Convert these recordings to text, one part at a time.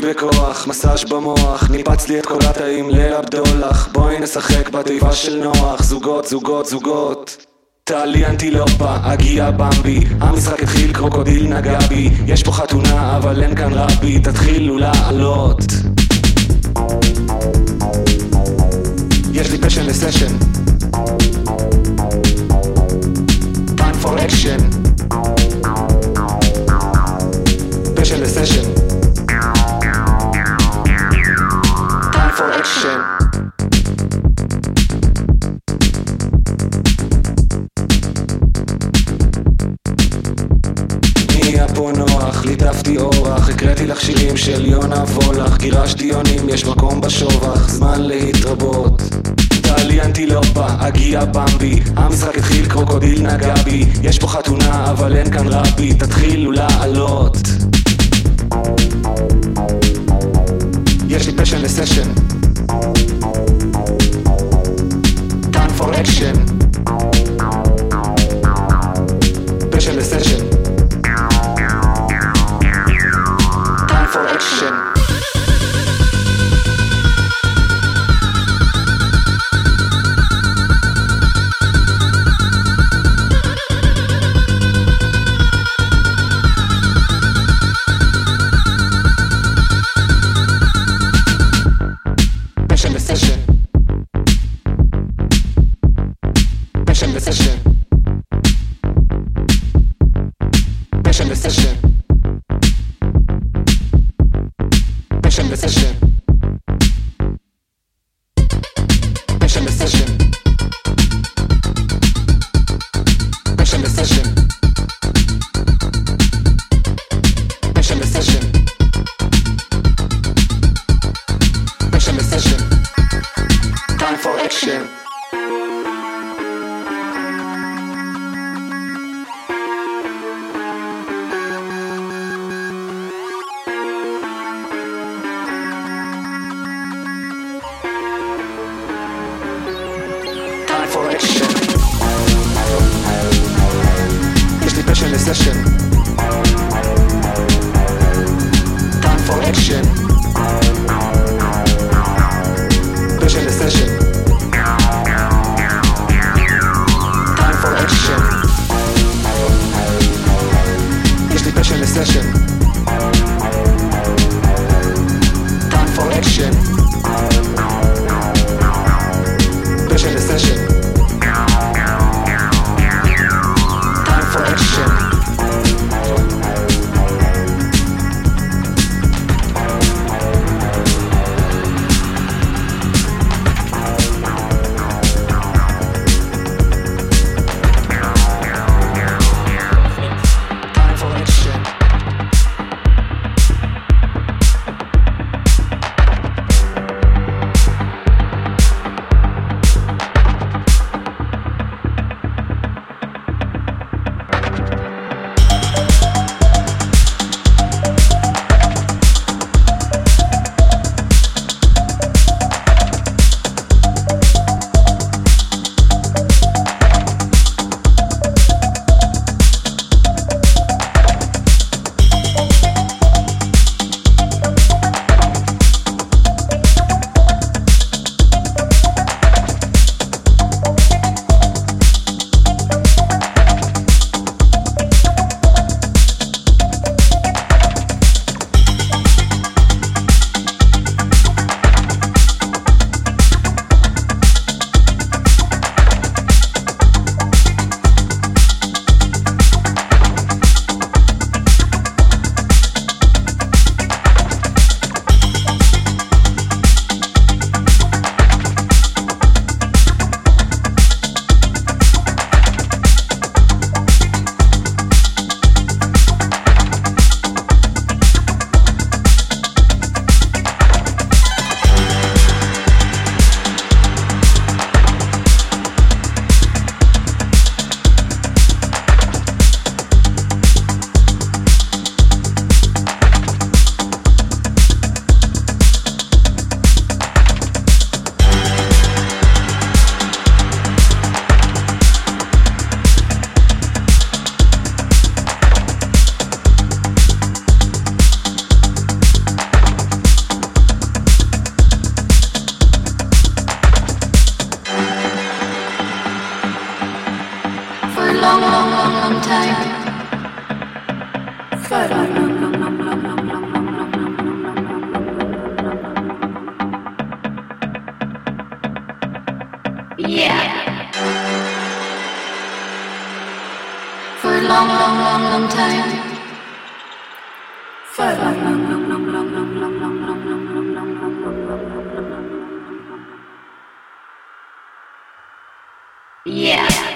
מגיב בכוח, מסאז' במוח, ניפץ לי את כל התאים ליל הבדולח בואי נשחק בתיבה של נוח, זוגות, זוגות, זוגות. תעלי אנטילופה, הגיע במבי המשחק התחיל, קרוקודיל נגע בי יש פה חתונה, אבל אין כאן רבי תתחילו לעלות. יש לי passion ל session time for action action ליטפתי אורח, הקראתי לך שירים של יונה וולך, גירשתי יונים, יש מקום בשובח, זמן להתרבות. תעלי אנטילופה, הגיע במבי, המשחק התחיל, קרוקודיל נגע בי, יש פה חתונה, אבל אין כאן רבי, תתחילו לעלות. יש לי פשן לסשן. direction. The session. Yeah.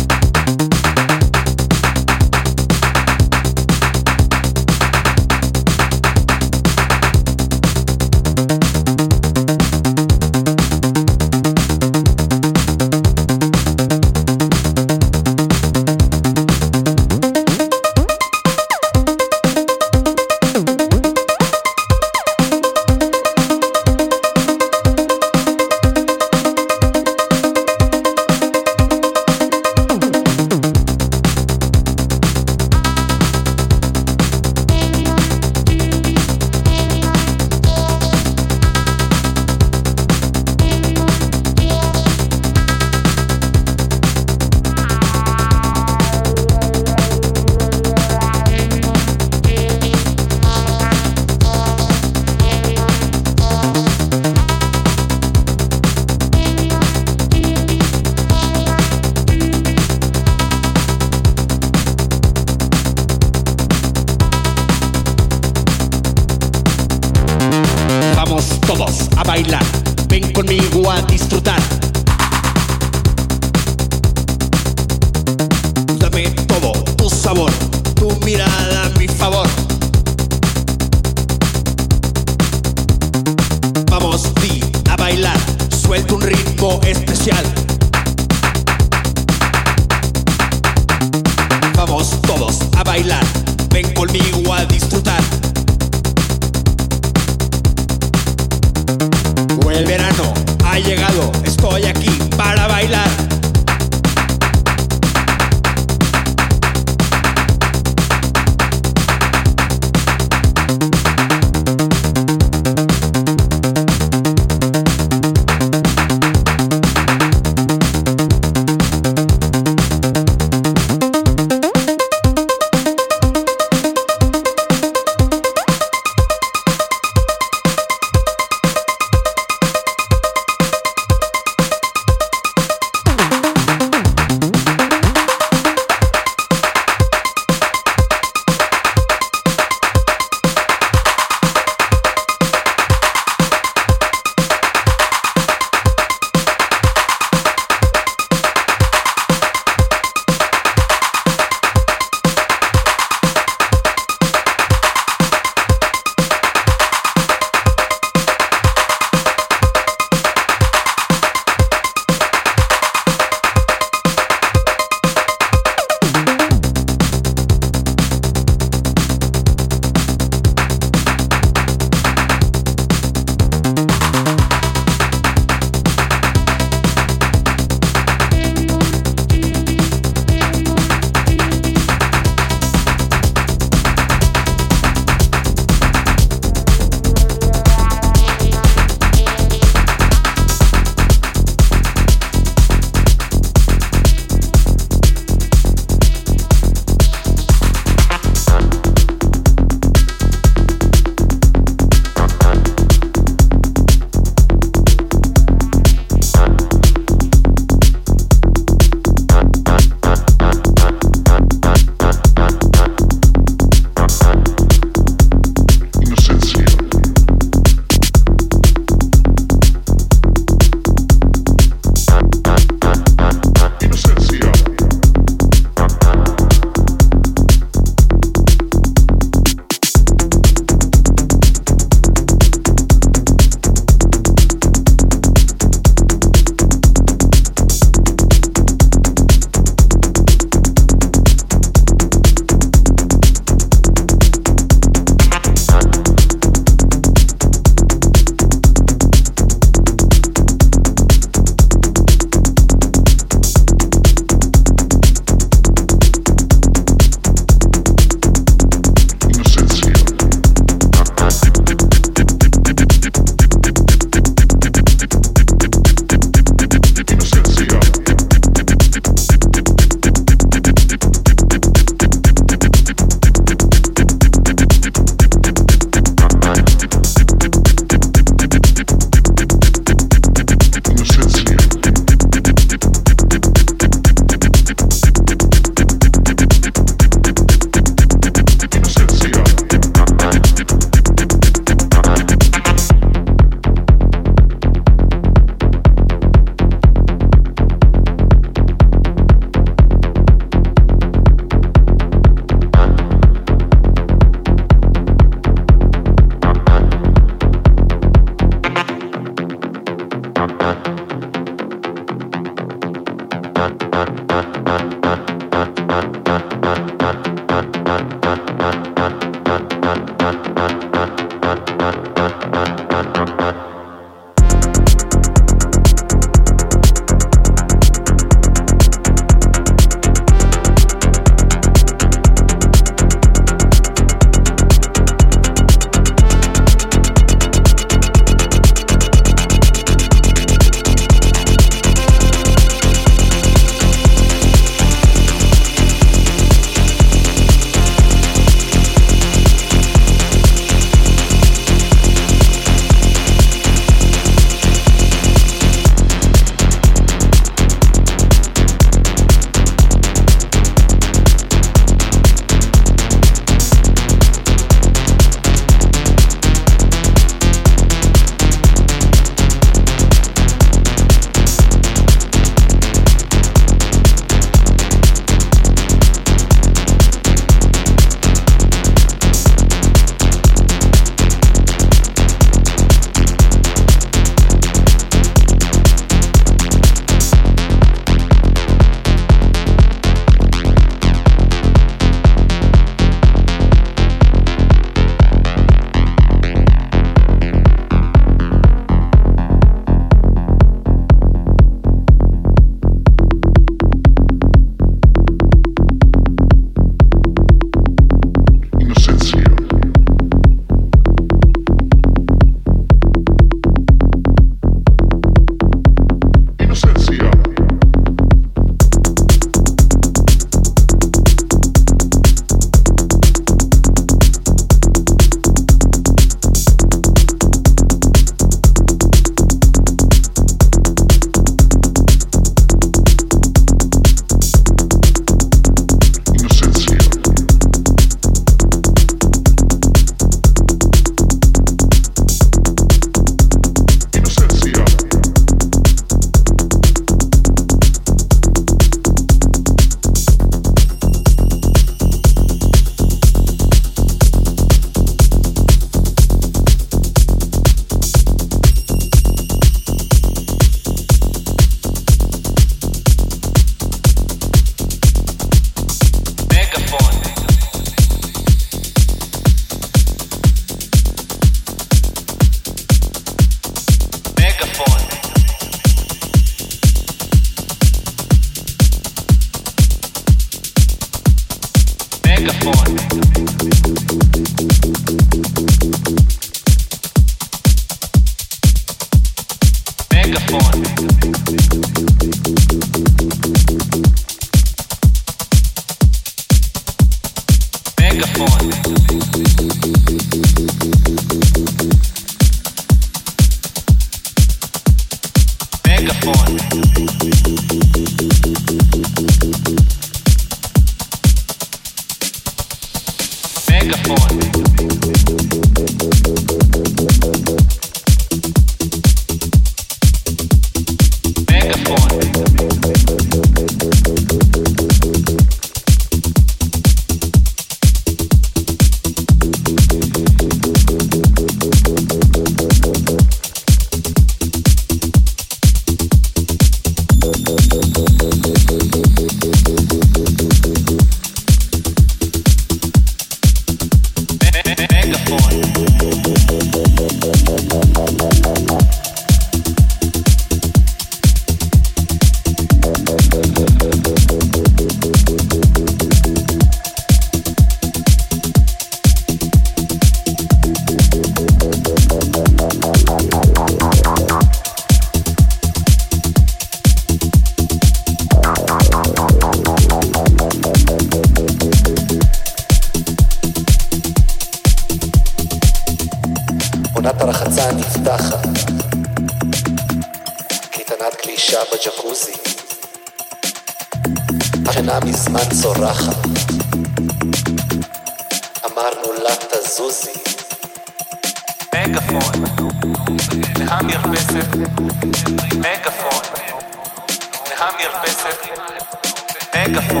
מגפון,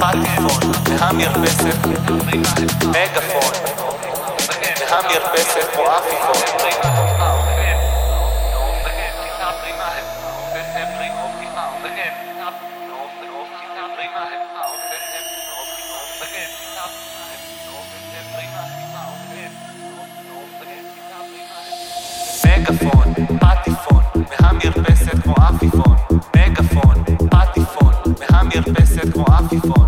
פטיפון, מהמרפסת, מגפון, מהמרפסת או עפיפון. מגפון, פטיפון, מהמרפסת מהמרפסת כמו עפיפון, מגפון, פטיפון, מהמרפסת כמו עפיפון,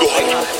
go 难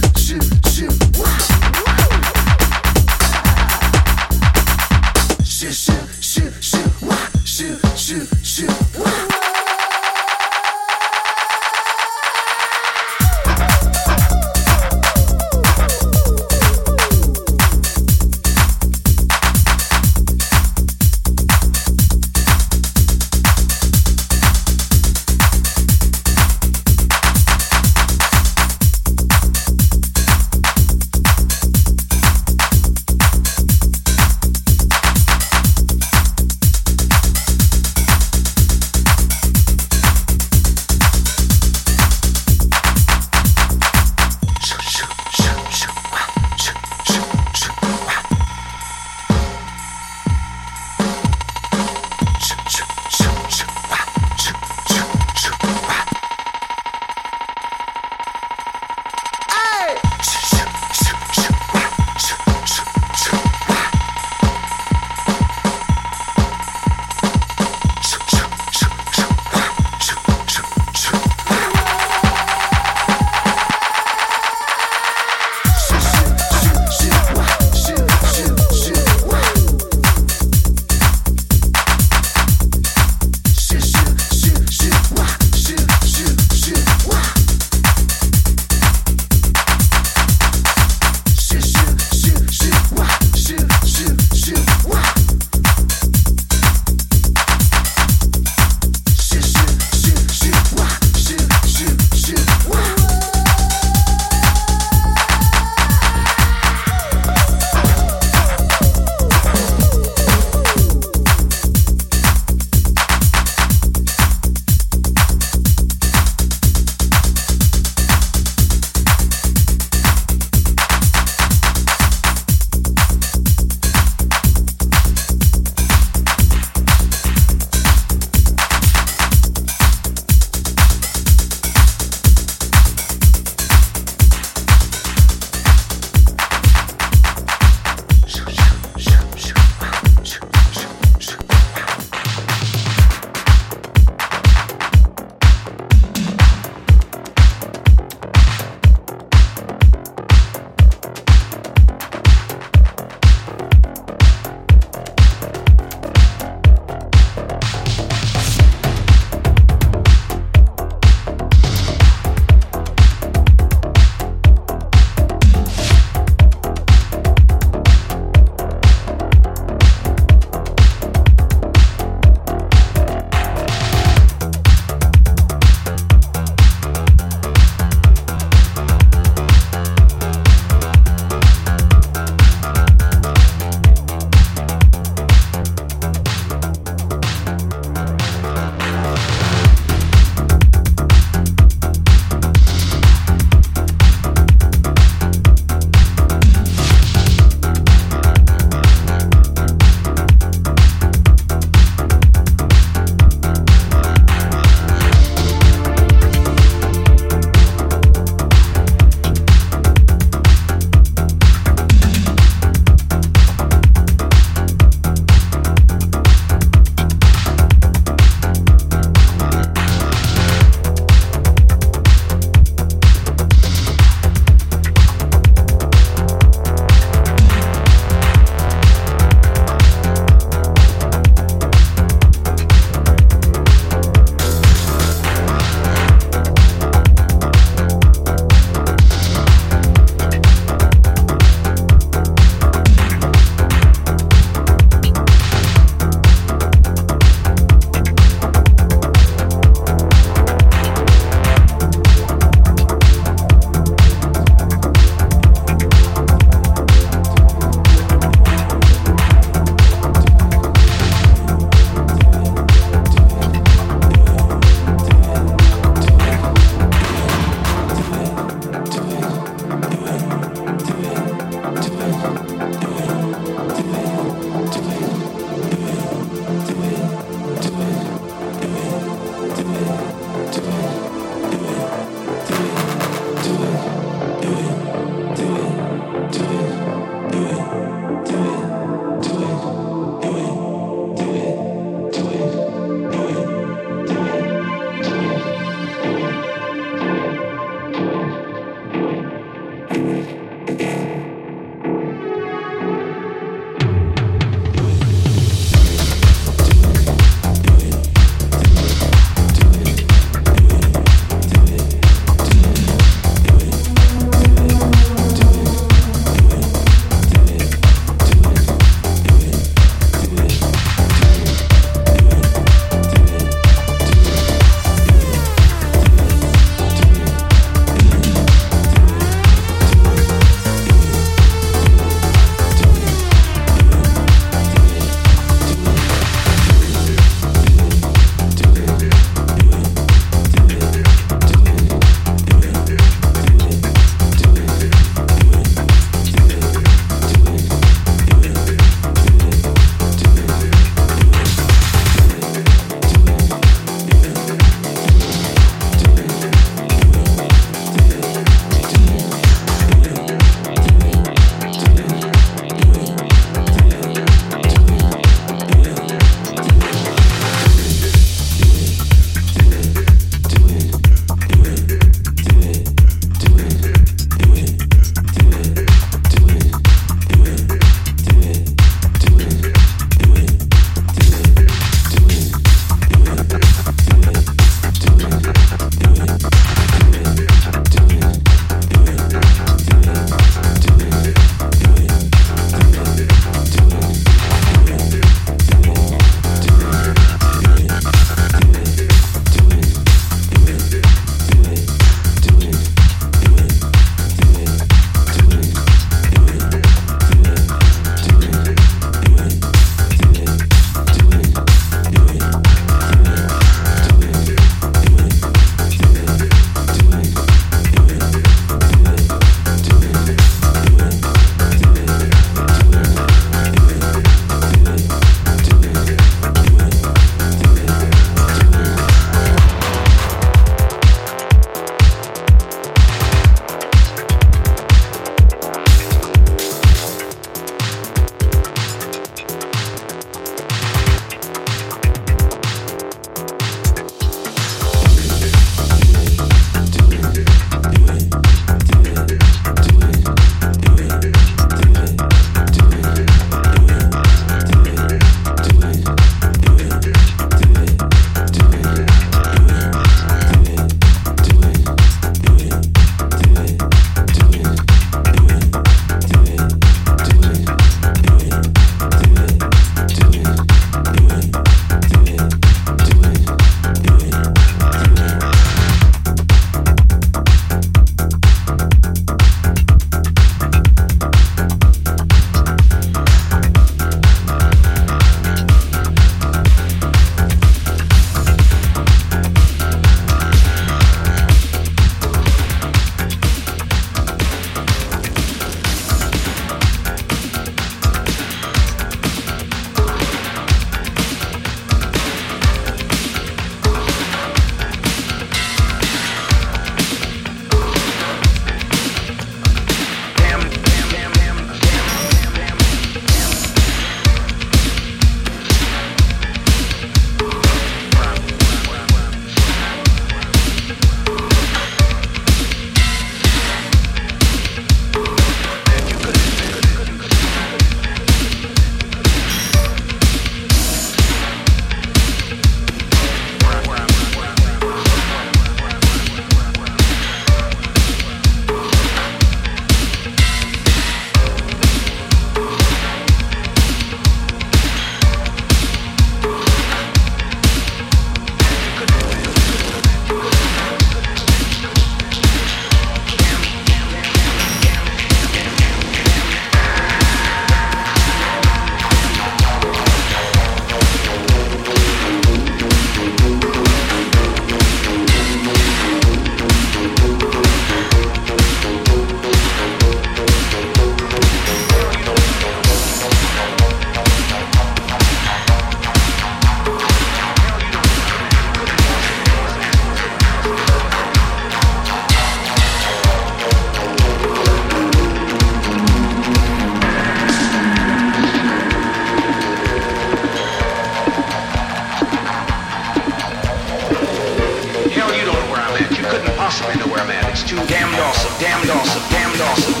too damned awesome, damned awesome, damned awesome.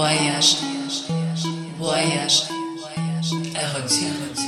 voyage, voyage, o dia.